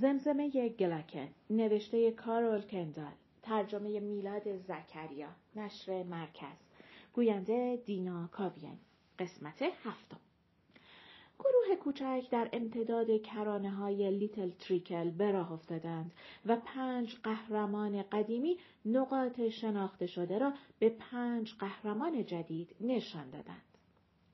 زمزمه گلکن نوشته کارول کندال ترجمه میلاد زکریا نشر مرکز. گوینده دینا کاویانی قسمت هفتم. گروه کوچک در امتداد کرانه های لیتل تریکل به راه افتادند و پنج قهرمان قدیمی نقاط شناخته شده را به پنج قهرمان جدید نشان دادند.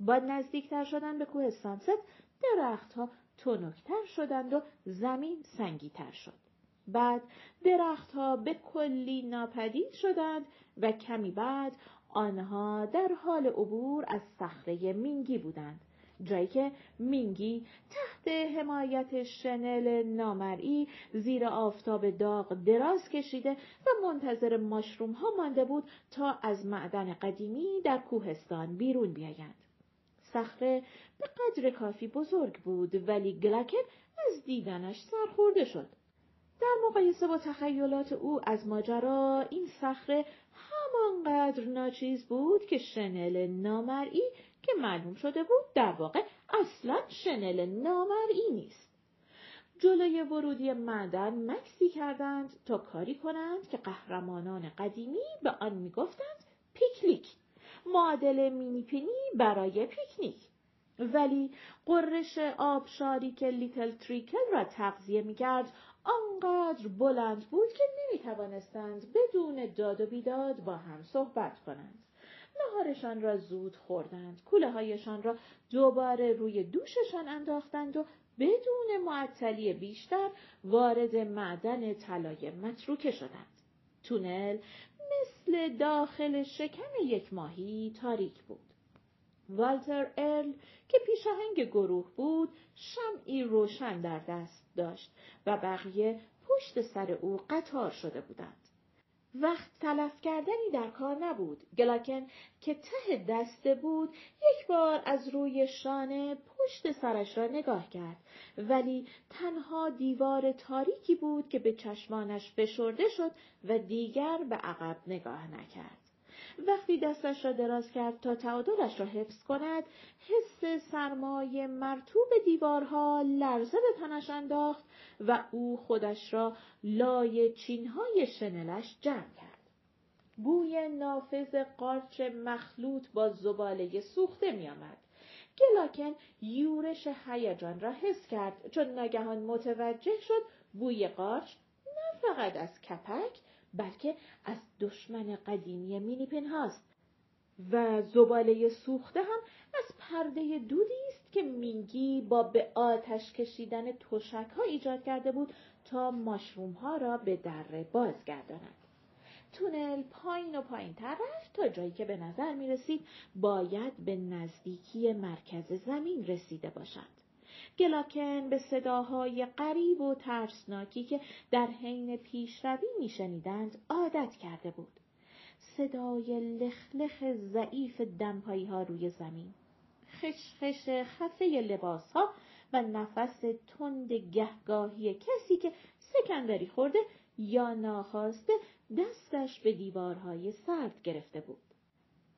با نزدیکتر شدن به کوه سانست درختها تنکتر شدند و زمین سنگیتر شد. بعد درختها به کلی ناپدید شدند و کمی بعد آنها در حال عبور از صخره مینگی بودند. جایی که مینگی تحت حمایت شنل نامرئی زیر آفتاب داغ دراز کشیده و منتظر ماشروم ها مانده بود تا از معدن قدیمی در کوهستان بیرون بیایند. صخره به قدر کافی بزرگ بود ولی گلکن از دیدنش سرخورده شد. در مقایسه با تخیلات او از ماجرا این صخره همانقدر ناچیز بود که شنل نامرئی که معلوم شده بود در واقع اصلا شنل نامرئی نیست. جلوی ورودی معدن مکسی کردند تا کاری کنند که قهرمانان قدیمی به آن می‌گفتند پیکلیک معادل مینیپینی برای پیکنیک ولی قررش آبشاری که لیتل تریکل را تغذیه می‌کرد آنقدر بلند بود که نمی‌توانستند بدون داد و بیداد با هم صحبت کنند. نهارشان را زود خوردند. کوله هایشان را دوباره روی دوششان انداختند و بدون معطلی بیشتر وارد معدن طلای متروکه شدند. تونل مثل داخل شکم یک ماهی تاریک بود. والتر ارل که پیشاهنگ گروه بود شمعی روشن در دست داشت و بقیه پشت سر او قطار شده بودند. وقت تلف کردنی در کار نبود. گلاکن که ته دسته بود یک بار از روی شانه پشت سرش را نگاه کرد ولی تنها دیوار تاریکی بود که به چشمانش فشرده شد و دیگر به عقب نگاه نکرد. وقتی دستش را دراز کرد تا تعادلش را حفظ کند حس سرمایه مرتوب دیوارها لرزه به تنش انداخت و او خودش را لای چینهای شنلش جمع کرد. بوی نافذ قارچ مخلوط با زباله سوخته می آمد. گلاکن یورش هیجان را حس کرد چون ناگهان متوجه شد بوی قارچ نه فقط از کپک بلکه از دشمن قدیمی مینیپن هاست و زباله سوخته هم از پرده دودی است که مینگی با به آتش کشیدن تشک ها ایجاد کرده بود تا ماشروم ها را به دره بازگرداند. تونل پایین و پایین تر رفت تا جایی که به نظر می رسید باید به نزدیکی مرکز زمین رسیده باشد. گلاکن به صداهای غریب و ترسناکی که در حین پیشروی میشنیدند عادت کرده بود. صدای لخلخ ضعیف دمپایی ها روی زمین. خشخش خفه لباس ها و نفس تند گهگاهی کسی که سکندری خورده یا ناخواسته دستش به دیوارهای سرد گرفته بود.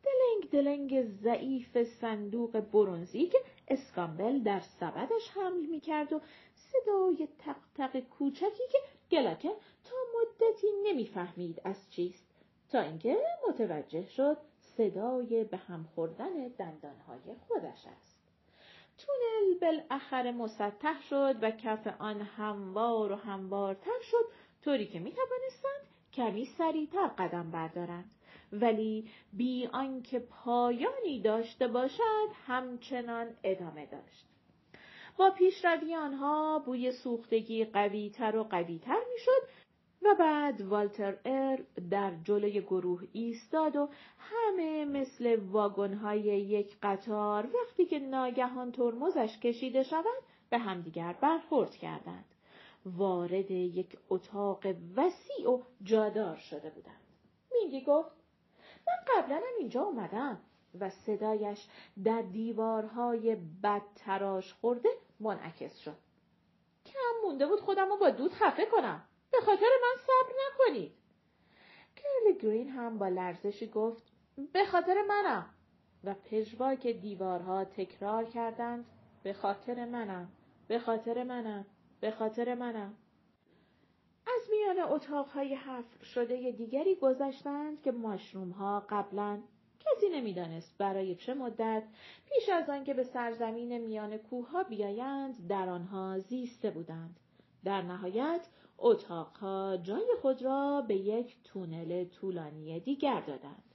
دلنگ دلنگ ضعیف صندوق برونزی که اسکامبل در سبدش حمل می کرد و صدای تق تق کوچکی که گلاکن تا مدتی نمی‌فهمید از چیست تا اینکه متوجه شد صدای به هم خوردن دندانهای خودش است. تونل بالاخره مسطح شد و کف آن هموار و هموارتر شد طوری که می توانستند کمی سریعتر قدم بردارند. ولی بی آنکه پایانی داشته باشد همچنان ادامه داشت. با پیشروی آنها بوی سوختگی قویتر و قویتر می‌شد و بعد والتر ار در جلوی گروه ایستاد و همه مثل واگنهای یک قطار وقتی که ناگهان ترمزش کشیده شود به همدیگر برخورد کردند. وارد یک اتاق وسیع و جادار شده بودند. مینگی گفت من قبلا اینجا اومدم و صدایش در دیوارهای بد تراش خورده منعکس شد. کم مونده بود خودم رو با دود خفه کنم. به خاطر من صبر نکنید. کرل گرین هم با لرزشی گفت به خاطر منم و پژواک دیوارها تکرار کردند به خاطر منم به خاطر منم به خاطر منم از میان اتاقهای حفر شده دیگری گذشتند که ماشروم ها قبلا کسی نمی‌دانست برای چه مدت پیش از آنکه به سرزمین میان کوهها بیایند در آنها زیسته بودند. در نهایت اتاقها جای خود را به یک تونل طولانی دیگر دادند.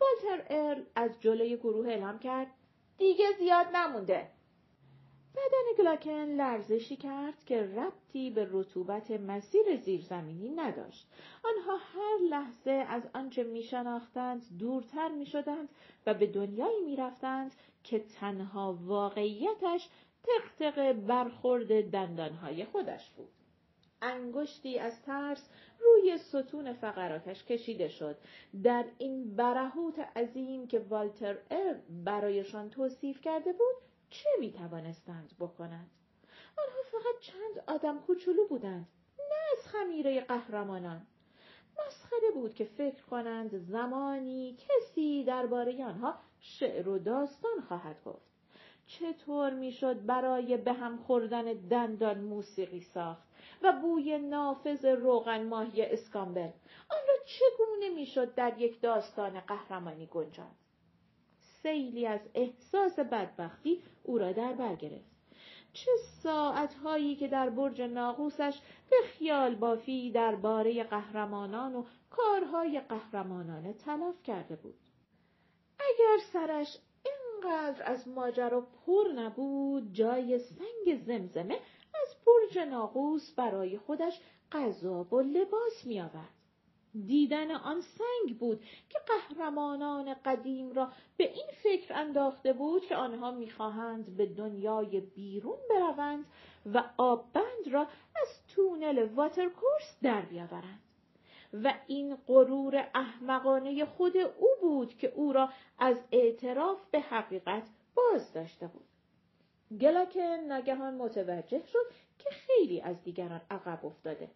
والتر ارل از جلوی گروه اعلام کرد دیگه زیاد نمونده. بدن گلاکن لرزشی کرد که ربطی به رطوبت مسیر زیرزمینی نداشت. آنها هر لحظه از آنچه می شناختند دورتر می شدند و به دنیایی می رفتند که تنها واقعیتش تقتق برخورد دندانهای خودش بود. انگشتی از ترس روی ستون فقراتش کشیده شد. در این برهوت عظیم که والتر ار برایشان توصیف کرده بود چه می توانستند بکنند؟ آنها فقط چند آدم کوچولو بودند نه از خمیره قهرمانان. مسخره بود که فکر کنند زمانی کسی درباره آنها شعر و داستان خواهد گفت. چطور می‌شد برای به هم خوردن دندان موسیقی ساخت و بوی نافذ روغن ماهی اسکامبل؟ آن را چگونه می‌شد در یک داستان قهرمانی گنجاند؟ سیلی از احساس بدبختی او را در بر گرفت چه ساعتهایی که در برج ناقوسش به خیال بافی درباره قهرمانان و کارهای قهرمانانه تلف کرده بود. اگر سرش اینقدر از ماجرا پر نبود جای سنگ زمزمه از برج ناقوس برای خودش غذا و لباس میآورد. دیدن آن سنگ بود که قهرمانان قدیم را به این فکر انداخته بود که آنها می‌خواهند به دنیای بیرون بروند و آببند را از تونل واترکورس در بیاورند. و این غرور احمقانه خود او بود که او را از اعتراف به حقیقت باز داشته بود. گلاکن ناگهان متوجه شد که خیلی از دیگران عقب افتاده.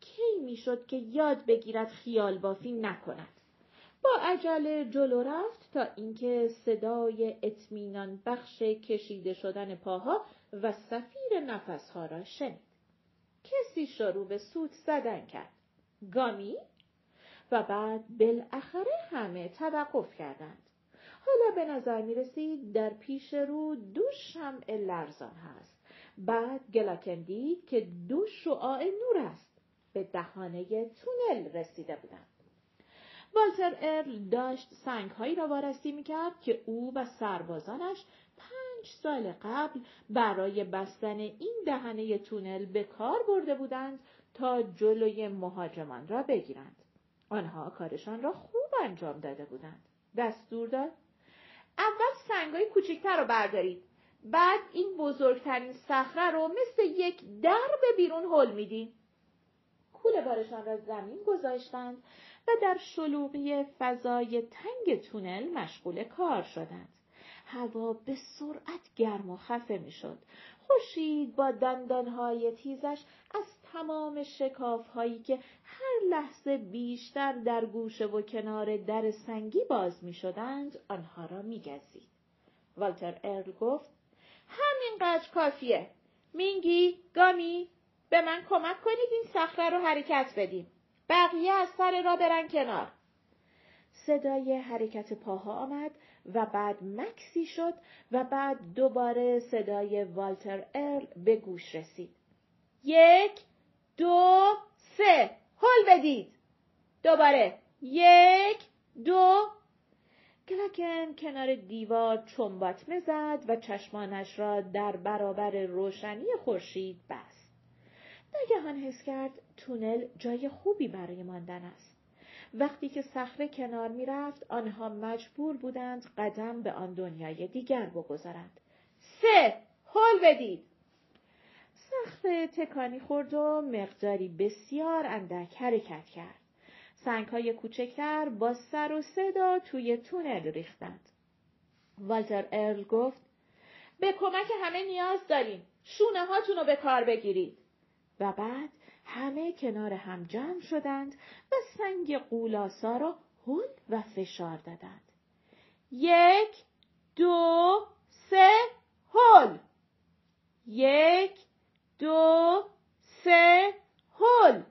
کی می‌شد که یاد بگیرد خیال بافی نکند؟ با عجله جلو رفت تا اینکه صدای اطمینان بخش کشیده شدن پاها و سفیر نفسها را شنید. کسی شروع به سوت زدن کرد. گامی؟ و بعد بالاخره همه توقف کردند. حالا به نظر می رسید در پیش رو دو شمع لرزان هست. بعد گلاکن دید که دو شعاع نور است. به دهانه تونل رسیده بودند. والتر ارل داشت سنگهایی را وارسی می‌کرد که او و سربازانش پنج سال قبل برای بستن این دهنه تونل به کار برده بودند تا جلوی مهاجمان را بگیرند. آنها کارشان را خوب انجام داده بودند. دستور داد اول سنگهای کوچکتر رو بردارید. بعد این بزرگترین صخره رو مثل یک درب بیرون حل میدین. کوله بارشان را زمین گذاشتند و در شلوغی فضای تنگ تونل مشغول کار شدند. هوا به سرعت گرم و خفه می‌شد. خورشید با دندانهای تیزش از تمام شکافهایی که هر لحظه بیشتر در گوشه و کنار در سنگی باز می شدند آنها را می گزید. والتر ارل گفت همینقدر کافیه. مینگی، گامی، به من کمک کنید این صخره رو حرکت بدیم. بقیه از سر را برن کنار. صدای حرکت پاها آمد و بعد مکسی شد و بعد دوباره صدای والتر ارل به گوش رسید. یک، دو، سه، هل بدید. دوباره یک، دو، کلاکن کنار دیوار چنباتمه زد و چشمانش را در برابر روشنی خورشید بست. ناگهان حس کرد تونل جای خوبی برای ماندن است. وقتی که صخره کنار می رفت آنها مجبور بودند قدم به آن دنیای دیگر بگذارند. سه هل بدید. صخره تکانی خورد و مقداری بسیار اندک حرکت کرد. سنگ های کوچکتر با سر و صدا توی تونل ریختند. والتر ارل گفت به کمک همه نیاز داریم. شونه هاتون رو به کار بگیرید. و بعد همه کنار هم جمع شدند و سنگ قولاسا را هل و فشار دادند. یک، دو، سه، هل. یک، دو، سه، هل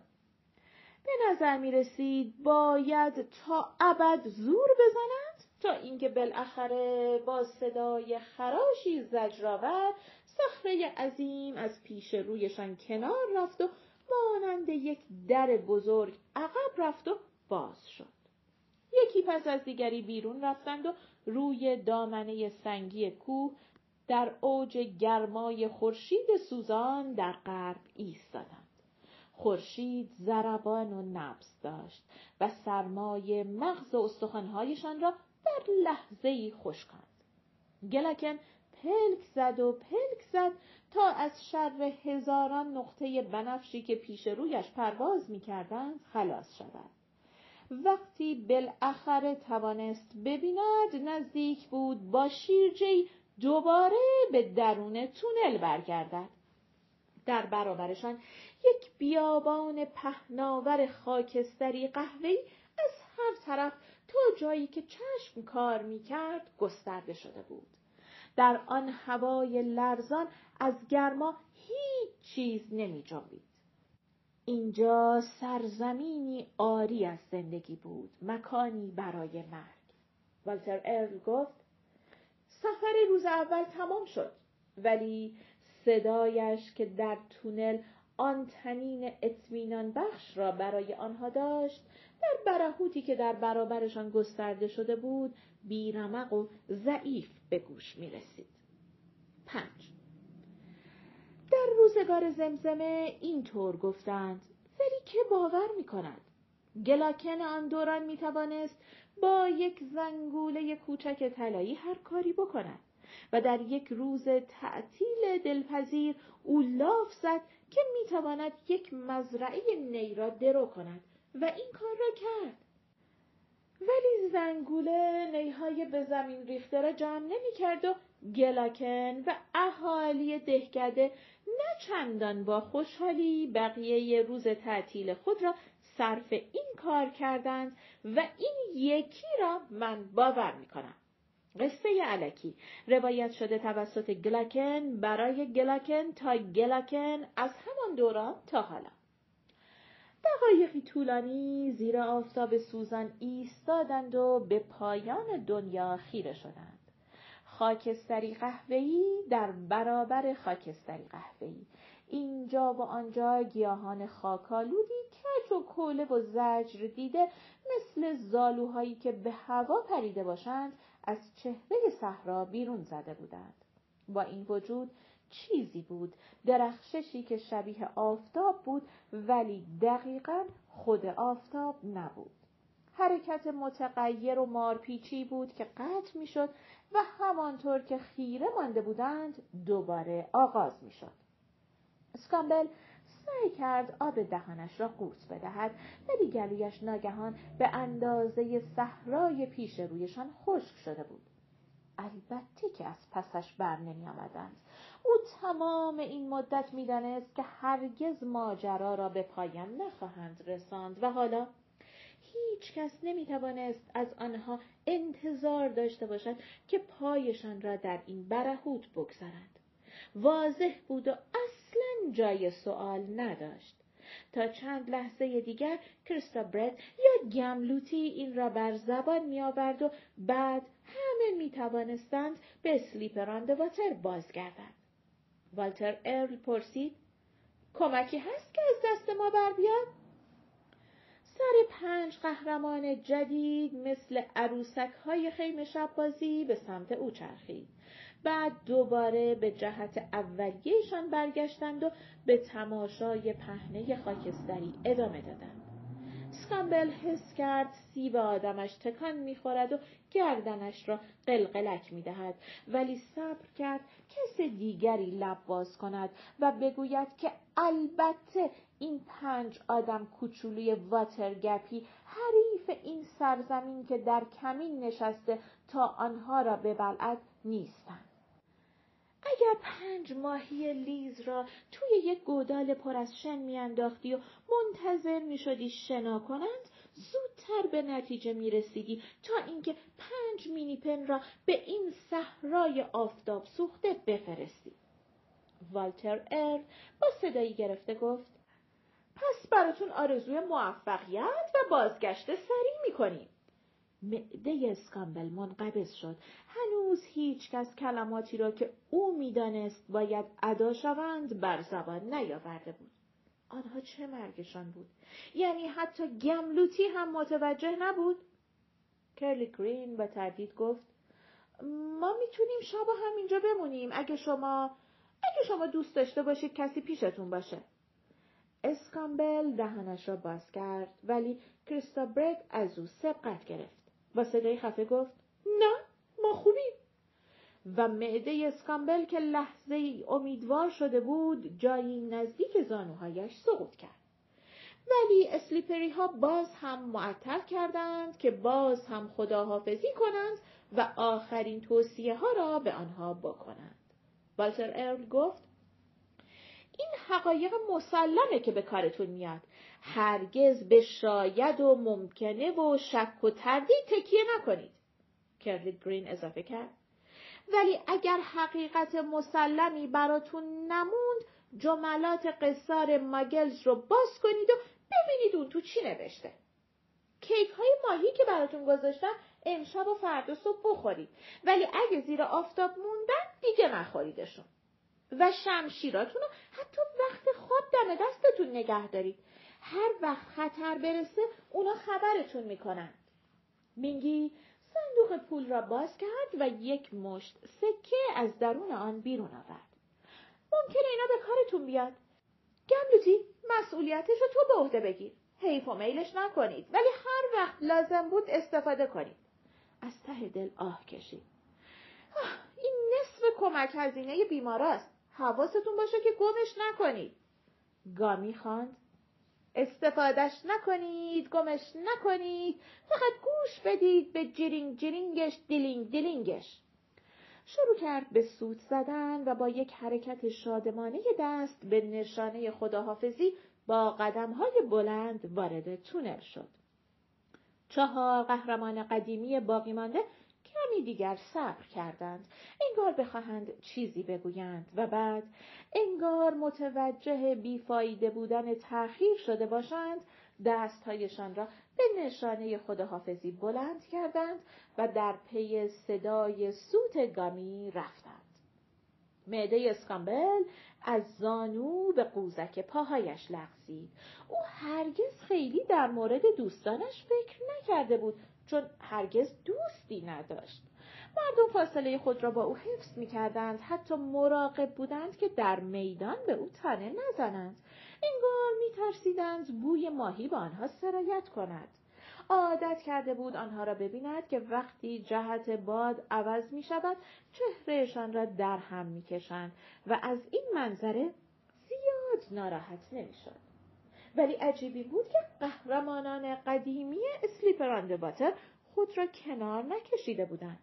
به نظر می رسید باید تا ابد زور بزنند تا اینکه بالاخره با صدای خراشی زجرآور صخره عظیم از پیش رویشان کنار رفت و مانند یک در بزرگ عقب رفت و باز شد. یکی پس از دیگری بیرون رفتند و روی دامنه سنگی کوه در اوج گرمای خورشید سوزان در غرب ایستادند. خورشید زربان و نبز داشت و سرمای مغز و استخوانهایشان را در لحظه ای خشکاند. گلکن پلک زد و پلک زد تا از شر هزاران نقطه بنفشی که پیش رویش پرواز می کردند خلاص شود. وقتی بالاخره توانست ببیند نزدیک بود با شیرجی دوباره به درون تونل برگردد. در برابرشان یک بیابان پهناور خاکستری قهوه‌ای از هر طرف تا جایی که چشم کار می‌کرد گسترده شده بود. در آن هوای لرزان از گرما هیچ چیز نمی جنبید. اینجا سرزمینی آری از زندگی بود، مکانی برای مرگ. والتر ارل گفت سفر روز اول تمام شد ولی صدایش که در تونل آن تنین اطمینان بخش را برای آنها داشت در برهوتی که در برابرشان گسترده شده بود بیرمق و ضعیف به گوش می رسید. پنج در روزگار زمزمه اینطور گفتند ولی که باور می کند؟ گلاکن آن دوران می توانست با یک زنگوله کوچک طلایی هر کاری بکند و در یک روز تعطیل دلپذیر او لاف زد که می‌تواند یک مزرعه نی را درو کند و این کار را کرد ولی زنگوله نیهای به زمین ریخته را جمع نمی کرد و گلاکن و اهالی دهکده نه چندان با خوشحالی بقیه روز تعطیل خود را صرف این کار کردند و این یکی را من باور می کنم. قصه علکی روایت شده توسط گلاکن برای گلاکن تا گلاکن از همان دوران تا حالا. دقایقی طولانی زیر آفتاب سوزان ایستادند و به پایان دنیا خیره شدند. خاکستری قهوه‌ای در برابر خاکستری قهوه‌ای اینجا و آنجا گیاهان خاکالودی کج و کوله و زجر دیده مثل زالوهایی که به هوا پریده باشند از چهره صحرا بیرون زده بودند با این وجود چیزی بود. درخششی که شبیه آفتاب بود ولی دقیقا خود آفتاب نبود. حرکت متغیر و مارپیچی بود که قطع می‌شد و همانطور که خیره مانده بودند دوباره آغاز می‌شد. اسکامبل سعی کرد آب دهانش را قورت بدهد ولی گلویش ناگهان به اندازه صحرای پیش رویشان خشک شده بود. البته که از پسش بر نمی آمدند. او تمام این مدت می‌دانست که هرگز ماجرا را به پایان نخواهند رساند و حالا هیچ کس نمی توانست از آنها انتظار داشته باشد که پایشان را در این برهوت بگذارند. واضح بود و اصلا جای سوال نداشت. تا چند لحظه دیگر کریستا برد یا گملوتی این را بر زبان می آورد و بعد همه می توانستند به سلیپران واتر بازگردند. والتر ارل پرسید کمکی هست که از دست ما بر بیاد؟ سر پنج قهرمان جدید مثل عروسک های خیمه شب به سمت او چرخید. بعد دوباره به جهت اولیهشان برگشتند و به تماشای پهنه خاکستری ادامه دادند. سکامبل حس کرد سیب آدمش تکان می‌خورد و گردنش را قلقلک می‌دهد ولی صبر کرد کس دیگری لب باز کند و بگوید که البته این پنج آدم کوچولوی واترگپی حریف این سرزمین که در کمین نشسته تا آنها را ببلعد نیستند. اگر پنج ماهی لیز را توی یک گودال پر از شن میانداختی و منتظر می‌شدی شنا کنند زودتر به نتیجه می‌رسیدی تا اینکه پنج مینی پن را به این صحرای آفتاب سوخته بفرستی والتر ار با صدایی گرفته گفت پس براتون آرزوی موفقیت و بازگشت سریع می‌کنیم. معده اسکامبل منقبض شد. هنوز هیچ کس کلماتی را که او می‌دانست باید ادا شوند بر زبان نیاورده بود. آنها چه مرگشان بود؟ یعنی حتی گملوتی هم متوجه نبود؟ کرلی گرین با تردید گفت ما می‌تونیم شب همینجا بمونیم اگه شما اگه شما دوست داشته باشید کسی پیشتون باشه. اسکامبل دهانش را باز کرد ولی کریستا برگ از او سبقت گرفت. با صدای خفه گفت نه ما خوبیم. و معده اسکامبل که لحظه ای امیدوار شده بود جایی نزدیک زانوهایش سقوط کرد. ولی اسلیپری ها باز هم معطل کردند که باز هم خداحافظی کنند و آخرین توصیه ها را به آنها بکنند. والتر ارل گفت این حقایق مسلمه که به کارتون میاد. هرگز به شاید و ممکنه و شک و تردید تکیه نکنید. کرلی گرین اضافه کرد. ولی اگر حقیقت مسلمی براتون نموند جملات قصار ماگلز رو باز کنید و ببینید اون تو چی نوشته. کیک های ماهی که براتون گذاشتم امشب و فردا صبح بخورید ولی اگه زیر آفتاب موندن دیگه نخوریدشون. و شمشیراتون رو حتی وقت خواب دم دستتون نگه دارید. هر وقت خطر برسه اونا خبرتون می‌کنن. مینگی صندوق پول را باز کرد و یک مشت سکه از درون آن بیرون آورد. ممکنه اینا به کارتون بیاد. گملوتی مسئولیتش رو تو به عهده بگیر. حیف و میلش نکنید ولی هر وقت لازم بود استفاده کنید. از ته دل آه کشید. این نصف کمک هزینه بیماراست. حواستون باشه که گمش نکنید. گامی خواند. استفادهش نکنید، گمش نکنید، فقط گوش بدید به جرینگ جرینگش دیلینگ دیلینگش. شروع کرد به سوت زدن و با یک حرکت شادمانه دست به نشانه خداحافظی با قدمهای بلند وارد تونل شد. چهار قهرمان قدیمی باقی مانده کمی دیگر صبر کردند. انگار بخواهند چیزی بگویند و بعد انگار متوجه بیفایده بودن تأخیر شده باشند دستهایشان را به نشانه خداحافظی بلند کردند و در پی صدای سوت گامی رفتند. معده اسکامبل از زانو به قوزک پاهایش لغزید. او هرگز خیلی در مورد دوستانش فکر نکرده بود چون هرگز دوستی نداشت. مردم فاصله خود را با او حفظ می کردند حتی مراقب بودند که در میدان به او تنه نزنند. انگار می ترسیدند بوی ماهی به آنها سرایت کند. عادت کرده بود آنها را ببیند که وقتی جهت باد عوض می شود چهرهشان را در هم می کشند و از این منظره زیاد ناراحت نمی شد. ولی عجیبی بود که قهرمانان قدیمی اسلیپراند باتر خود را کنار نکشیده بودند.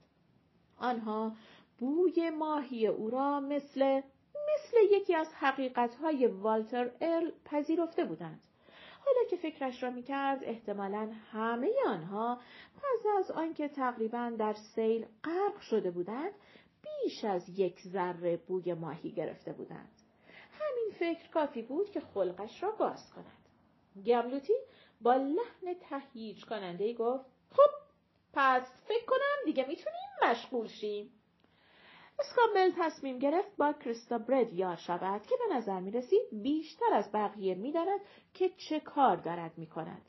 آنها بوی ماهی او را مثل مثل یکی از حقیقتهای والتر ارل پذیرفته بودند. حالا که فکرش را می‌کرد احتمالا همه آنها پس از آنکه تقریبا در سیل غرق شده بودند بیش از یک ذره بوی ماهی گرفته بودند. همین فکر کافی بود که خلقش را باز کند. گملوتی با لحن تهییج کننده گفت خب پس فکر کنم دیگه می‌تونیم مشغول شیم. اسکامبل تصمیم گرفت با کریستا برد یار شود که به نظر می رسید بیشتر از بقیه می که چه کار دارد می کند.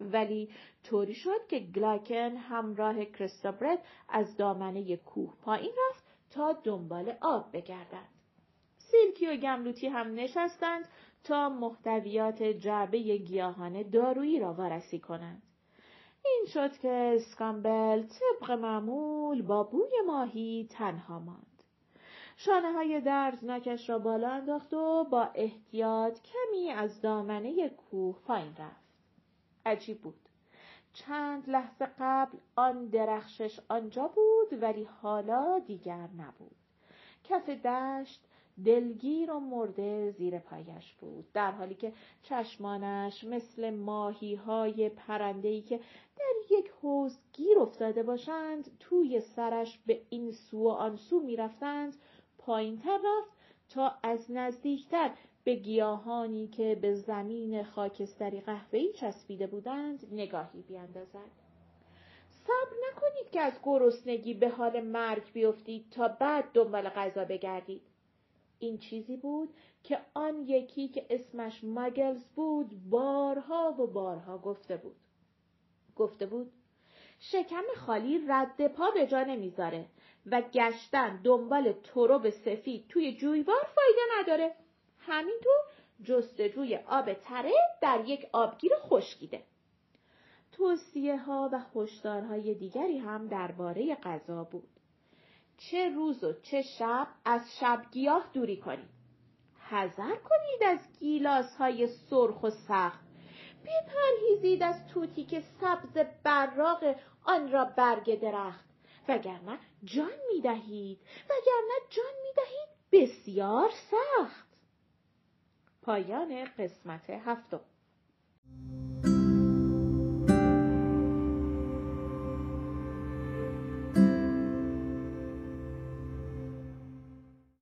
ولی طوری شد که گلاکن همراه کریستا برد از دامنه کوه پایین رفت تا دنبال آب بگردد. سیلکی و گملوتی هم نشستند تا محتویات جعبه گیاهان دارویی را وارسی کنند. این شد که اسکامبل طبق معمول با بوی ماهی تنها ماند. شانه های دردناکش را بالا انداخت و با احتیاط کمی از دامنه کوه پایین رفت. عجیب بود. چند لحظه قبل آن درخشش آنجا بود ولی حالا دیگر نبود. کف دشت دلگیر و مرده زیر پایش بود. در حالی که چشمانش مثل ماهی های پرندهی که در یک حوز گیر افتاده باشند توی سرش به این سو و آن سو می‌رفتند پایینتر رفت تا از نزدیکتر به گیاهانی که به زمین خاکستری قهوه‌ای چسبیده بودند نگاهی بیاندازد. صبر نکنید که از گرسنگی به حال مرگ بیفتید تا بعد دنبال غذا بگردید. این چیزی بود که آن یکی که اسمش مگلز بود بارها و بارها گفته بود. گفته بود شکم خالی رد پا به جا نمی‌ذاره و گشتن دنبال تروب سفید توی جویبار فایده نداره. همینطور جستجوی آب تره در یک آبگیر خشکیده. توصیه ها و هشدارهای دیگری هم درباره غذا بود. چه روز و چه شب از شب گیاه دوری کنید حذر کنید از گیلاس های سرخ و سخت. بپرهیزید از توتی که سبز براغ آن را برگ درخت. وگرنه جان می‌دهید. وگرنه جان می‌دهید بسیار سخت. پایان قسمت هفتم.